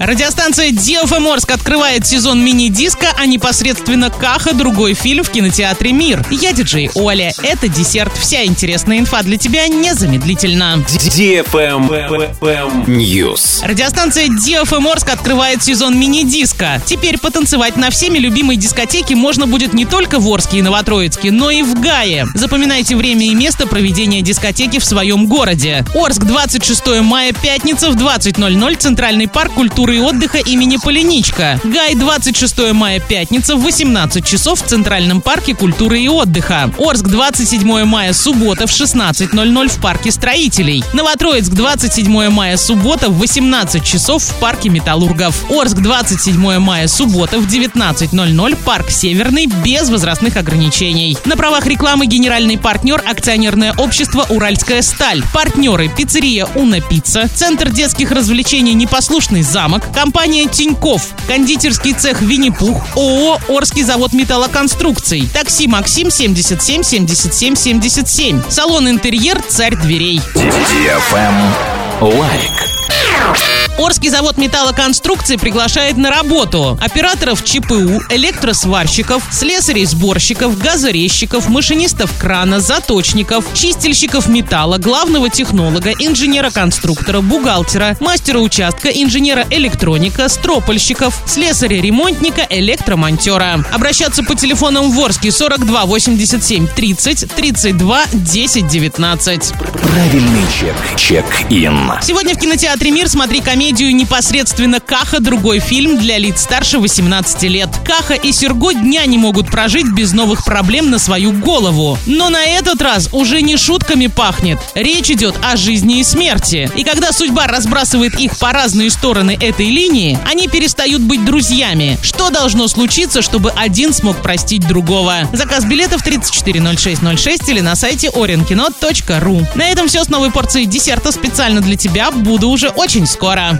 Радиостанция DFM Орск открывает сезон мини-диска, а непосредственно Каха другой фильм в кинотеатре «Мир». Я диджей Оля. Это десерт. Вся интересная инфа для тебя незамедлительно. News. Радиостанция DFM Орск открывает сезон мини-диска. Теперь потанцевать на всеми любимой дискотеке можно будет не только в Орске и Новотроицке, но и в Гае. Запоминайте время и место проведения дискотеки в своем городе. Орск, 26 мая, пятница в 20.00, Центральный парк культуры культуры и отдыха имени Полиничка. Гай 26 мая, пятница в 18 часов в Центральном парке культуры и отдыха. Орск 27 мая, суббота в 16.00 в парке строителей. Новотроицк 27 мая, суббота в 18 часов в парке металлургов. Орск 27 мая, суббота в 19.00 парк Северный без возрастных ограничений. На правах рекламы генеральный партнер акционерное общество «Уральская сталь». Партнеры пиццерия «Уна Пицца», Центр детских развлечений «Непослушный замок», Рамок, компания Тиньков, кондитерский цех Винни-Пух, ООО Орский завод металлоконструкций, такси Максим 77 77 77, салон интерьер Царь дверей. Лайк. Орский завод металлоконструкций приглашает на работу операторов ЧПУ, электросварщиков, слесарей-сборщиков, газорезчиков, машинистов крана, заточников, чистильщиков металла, главного технолога, инженера-конструктора, бухгалтера, мастера участка, инженера-электроника, стропольщиков, слесаря-ремонтника, электромонтера. Обращаться по телефонам в Орске 42 87 30 32 10 19. Правильный чек. Чек-ин. Сегодня в кинотеатре «Мир» смотри комедию комедию непосредственно Каха другой фильм для лиц старше 18 лет. Каха и Серго дня не могут прожить без новых проблем на свою голову. Но на этот раз уже не шутками пахнет. Речь идет о жизни и смерти. И когда судьба разбрасывает их по разные стороны этой линии, они перестают быть друзьями. Что должно случиться, чтобы один смог простить другого? Заказ билетов 340606 или на сайте orinkino.ru. На этом все с новой порцией десерта специально для тебя. Буду уже очень скоро.